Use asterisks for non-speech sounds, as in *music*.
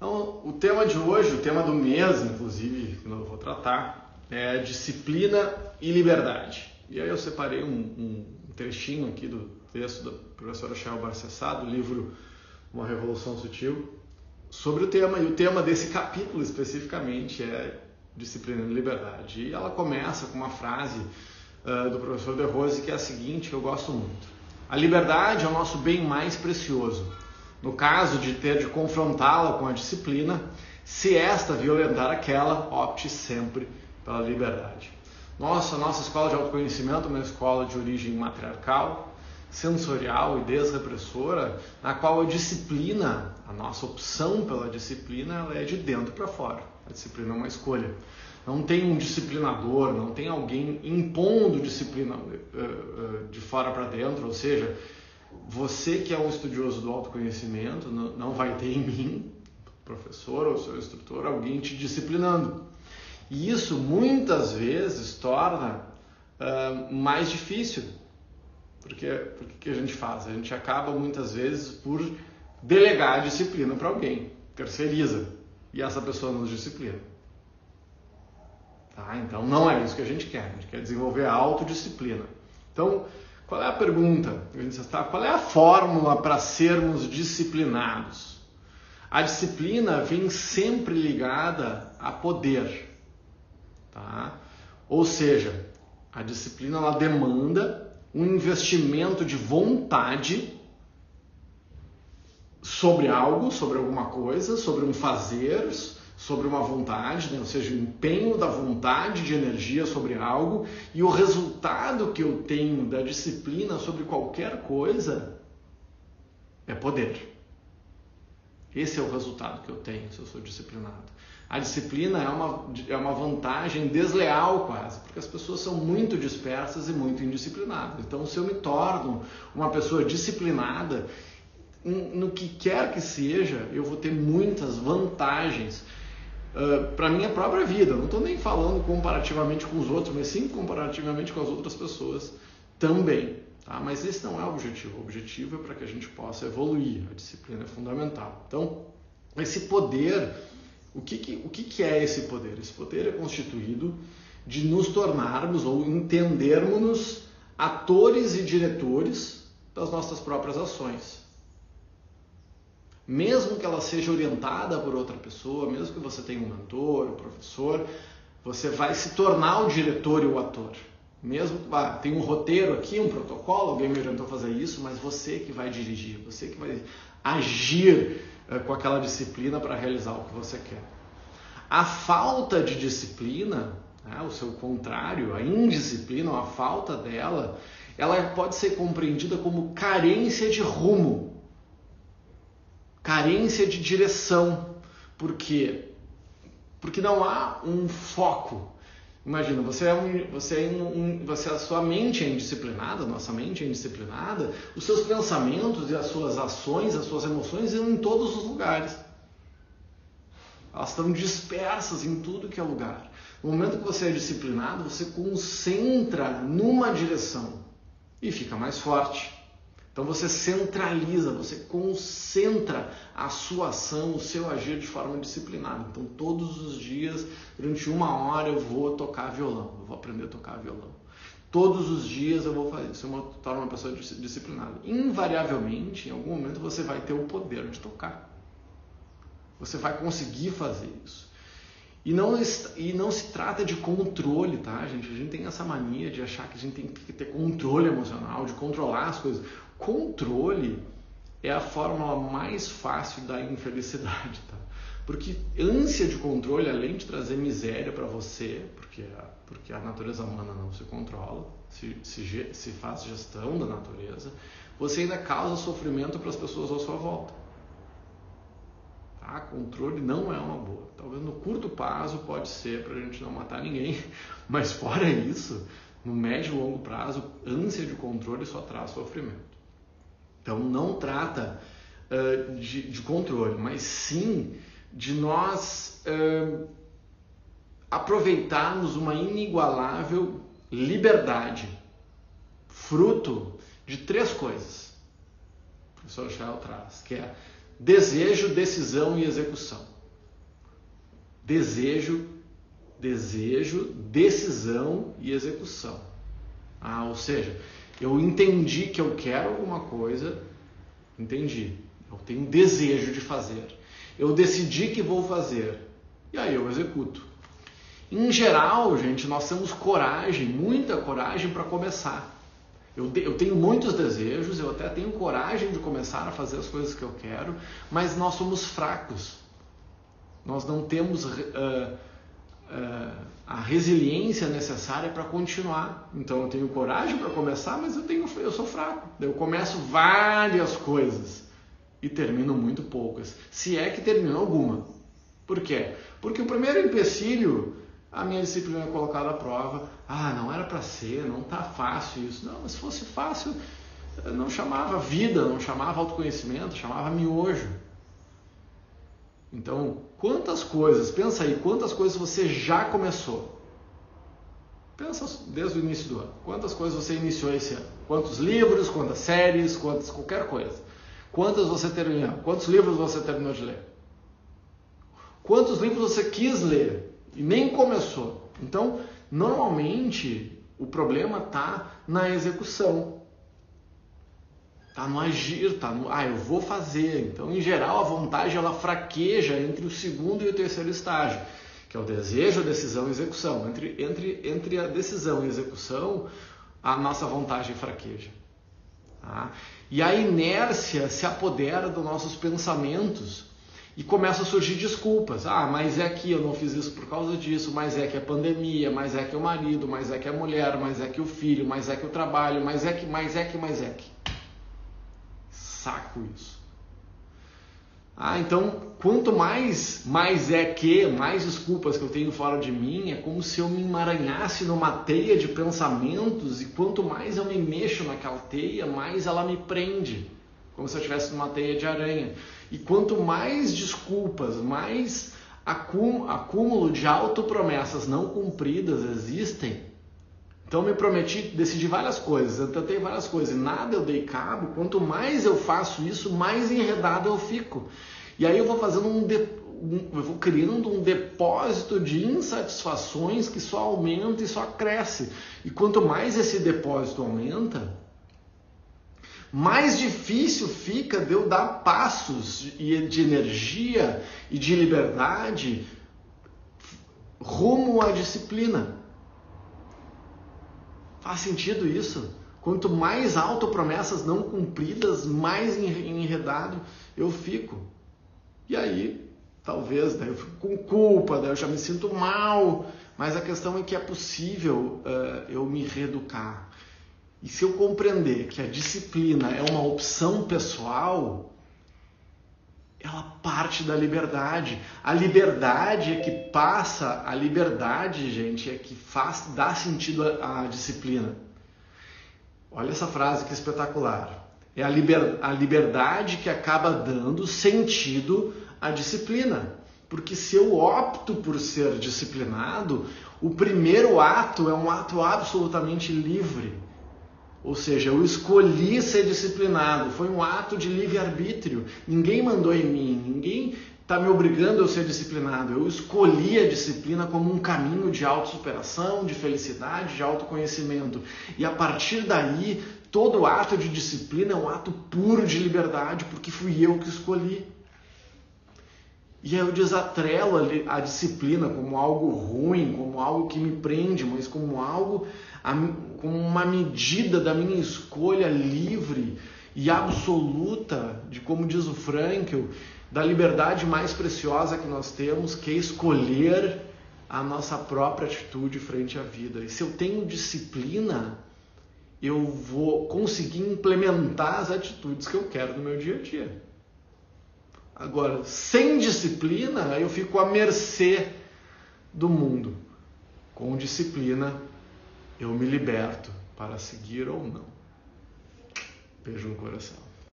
Então, o tema de hoje, o tema do mês, inclusive, que eu vou tratar, é disciplina e liberdade. E aí eu separei um, um trechinho aqui do texto da professora Shell Barcessá, do livro Uma Revolução Sutil, sobre o tema. E o tema desse capítulo especificamente é disciplina e liberdade. E ela começa com uma frase uh, do professor De Rose que é a seguinte, que eu gosto muito. A liberdade é o nosso bem mais precioso. No caso de ter de confrontá-la com a disciplina, se esta violentar aquela, opte sempre pela liberdade. Nossa, nossa escola de autoconhecimento é uma escola de origem matriarcal, sensorial e desrepressora, na qual a disciplina, a nossa opção pela disciplina, ela é de dentro para fora. A disciplina é uma escolha. Não tem um disciplinador, não tem alguém impondo disciplina uh, uh, de fora para dentro, ou seja, você que é um estudioso do autoconhecimento, não, vai ter em mim, professor ou seu instrutor, alguém te disciplinando. E isso muitas vezes torna uh, mais difícil. Porque o que a gente faz? A gente acaba muitas vezes por delegar a disciplina para alguém, terceiriza, e essa pessoa nos disciplina. Tá? Então não é isso que a gente quer, a gente quer desenvolver a autodisciplina. Então, qual é a pergunta? Qual é a fórmula para sermos disciplinados? A disciplina vem sempre ligada a poder. Tá? Ou seja, a disciplina ela demanda um investimento de vontade sobre algo, sobre alguma coisa, sobre um fazer, sobre uma vontade, né? ou seja, o empenho da vontade de energia sobre algo e o resultado que eu tenho da disciplina sobre qualquer coisa é poder. Esse é o resultado que eu tenho se eu sou disciplinado. A disciplina é uma, é uma vantagem desleal quase, porque as pessoas são muito dispersas e muito indisciplinadas. Então, se eu me torno uma pessoa disciplinada, no que quer que seja, eu vou ter muitas vantagens uh, para minha própria vida. Não estou nem falando comparativamente com os outros, mas sim comparativamente com as outras pessoas também. Tá? Mas esse não é o objetivo. O objetivo é para que a gente possa evoluir. A disciplina é fundamental. Então, esse poder o que, que, o que, que é esse poder? Esse poder é constituído de nos tornarmos ou entendermos atores e diretores das nossas próprias ações. Mesmo que ela seja orientada por outra pessoa, mesmo que você tenha um mentor, um professor, você vai se tornar o diretor e o ator. Mesmo que ah, tem um roteiro aqui, um protocolo, alguém me orientou a fazer isso, mas você que vai dirigir, você que vai agir eh, com aquela disciplina para realizar o que você quer. A falta de disciplina, né, o seu contrário, a indisciplina, a falta dela, ela pode ser compreendida como carência de rumo, carência de direção. Por quê? Porque não há um foco, Imagina, você é um, você é um, você a sua mente é indisciplinada, nossa mente é indisciplinada, os seus pensamentos e as suas ações, as suas emoções estão em todos os lugares. Elas estão dispersas em tudo que é lugar. No momento que você é disciplinado, você concentra numa direção e fica mais forte. Então você centraliza, você concentra a sua ação, o seu agir de forma disciplinada. Então todos os dias, durante uma hora, eu vou tocar violão, eu vou aprender a tocar violão. Todos os dias eu vou fazer isso, eu vou tornar uma pessoa disciplinada. Invariavelmente, em algum momento, você vai ter o poder de tocar. Você vai conseguir fazer isso. E não, e não se trata de controle, tá, gente? A gente tem essa mania de achar que a gente tem que ter controle emocional, de controlar as coisas. Controle é a fórmula mais fácil da infelicidade, tá? Porque ânsia de controle, além de trazer miséria para você, porque a, porque a natureza humana não se controla, se, se, se faz gestão da natureza, você ainda causa sofrimento para as pessoas à sua volta. Tá? Controle não é uma boa. Talvez no curto prazo pode ser para a gente não matar ninguém, *laughs* mas fora isso, no médio e longo prazo, ânsia de controle só traz sofrimento. Então não trata uh, de, de, controle, mas sim de nós uh, aproveitarmos uma inigualável liberdade, fruto de três coisas. O professor Shell traz, que é desejo, decisão e execução. Desejo, desejo, decisão e execução. Ah, ou seja, eu entendi que eu quero alguma coisa, entendi. Eu tenho desejo de fazer. Eu decidi que vou fazer. E aí eu executo. Em geral, gente, nós temos coragem, muita coragem para começar. Eu, eu, tenho muitos desejos, eu até tenho coragem de começar a fazer as coisas que eu quero, mas nós somos fracos. Nós não temos uh, a resiliência necessária para continuar. Então eu tenho coragem para começar, mas eu, tenho, eu sou fraco. Eu começo várias coisas e termino muito poucas, se é que termino alguma. Por quê? Porque o primeiro empecilho a minha disciplina é colocada à prova. Ah, não era para ser, não tá fácil isso. Não, mas se fosse fácil, não chamava vida, não chamava autoconhecimento, chamava miojo. Então, quantas coisas, pensa aí, quantas coisas você já começou? Pensa desde o início do ano. Quantas coisas você iniciou esse ano? Quantos livros, quantas séries, quantas qualquer coisa. Quantas você terminou? Quantos livros você terminou de ler? Quantos livros você quis ler? e nem começou. Então, normalmente o problema está na execução, está no agir, está no ah eu vou fazer. Então, em geral, a vontade ela fraqueja entre o segundo e o terceiro estágio, que é o desejo, a decisão e execução. Entre entre entre a decisão e a execução, a nossa vontade fraqueja. Tá? E a inércia se apodera dos nossos pensamentos e começa a surgir desculpas. Ah, mas é que eu não fiz isso por causa disso, mas é que é pandemia, mas é que é o marido, mas é que é a mulher, mas é que o filho, mas é que o trabalho, mas é que, mais é que, mais é que. Saco isso. Ah, então quanto mais mais é que, mais desculpas que eu tenho fora de mim, é como se eu me emaranhasse numa teia de pensamentos e quanto mais eu me mexo naquela teia, mais ela me prende, como se eu estivesse numa teia de aranha. E quanto mais desculpas, mais acúmulo de autopromessas não cumpridas existem, então me prometi, decidi várias coisas, eu tentei várias coisas, nada eu dei cabo. Quanto mais eu faço isso, mais enredado eu fico. E aí eu vou fazendo um, de, um eu vou criando um depósito de insatisfações que só aumenta e só cresce. E quanto mais esse depósito aumenta, mais difícil fica de eu dar passos de energia e de liberdade rumo à disciplina. Faz sentido isso? Quanto mais autopromessas não cumpridas, mais enredado eu fico. E aí, talvez, daí eu fico com culpa, daí eu já me sinto mal. Mas a questão é que é possível uh, eu me reeducar. E se eu compreender que a disciplina é uma opção pessoal, ela parte da liberdade. A liberdade é que passa, a liberdade, gente, é que faz, dá sentido à, disciplina. Olha essa frase que espetacular. É a, liber, a liberdade que acaba dando sentido à disciplina. Porque se eu opto por ser disciplinado, o primeiro ato é um ato absolutamente livre. Ou seja, eu escolhi ser disciplinado, foi um ato de livre-arbítrio. Ninguém mandou em mim, ninguém está me obrigando a ser disciplinado. Eu escolhi a disciplina como um caminho de autossuperação, de felicidade, de autoconhecimento. E a partir daí, todo ato de disciplina é um ato puro de liberdade, porque fui eu que escolhi. E aí eu desatrelo a disciplina como algo ruim, como algo que me prende, mas como algo como uma medida da minha escolha livre e absoluta de, como diz o Frankel, da liberdade mais preciosa que nós temos, que é escolher a nossa própria atitude frente à vida. E se eu tenho disciplina, eu vou conseguir implementar as atitudes que eu quero no meu dia a dia. Agora, sem disciplina, eu fico à mercê do mundo. Com disciplina, eu me liberto para seguir ou não. Beijo no coração.